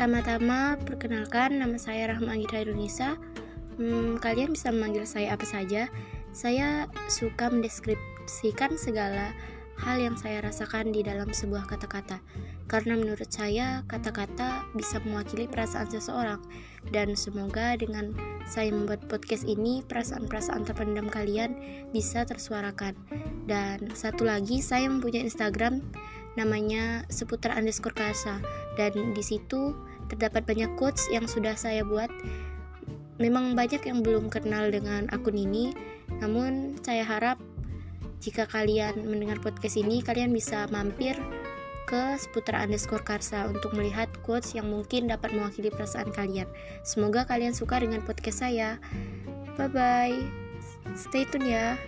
Pertama-tama, perkenalkan nama saya Rahma Angita Indonesia. Hmm, kalian bisa memanggil saya apa saja. Saya suka mendeskripsikan segala hal yang saya rasakan di dalam sebuah kata-kata. Karena menurut saya, kata-kata bisa mewakili perasaan seseorang. Dan semoga dengan saya membuat podcast ini, perasaan-perasaan terpendam kalian bisa tersuarakan. Dan satu lagi, saya mempunyai Instagram namanya seputar underscore kasa dan di situ terdapat banyak quotes yang sudah saya buat memang banyak yang belum kenal dengan akun ini namun saya harap jika kalian mendengar podcast ini, kalian bisa mampir ke seputar underscore karsa untuk melihat quotes yang mungkin dapat mewakili perasaan kalian. Semoga kalian suka dengan podcast saya. Bye bye. Stay tune ya.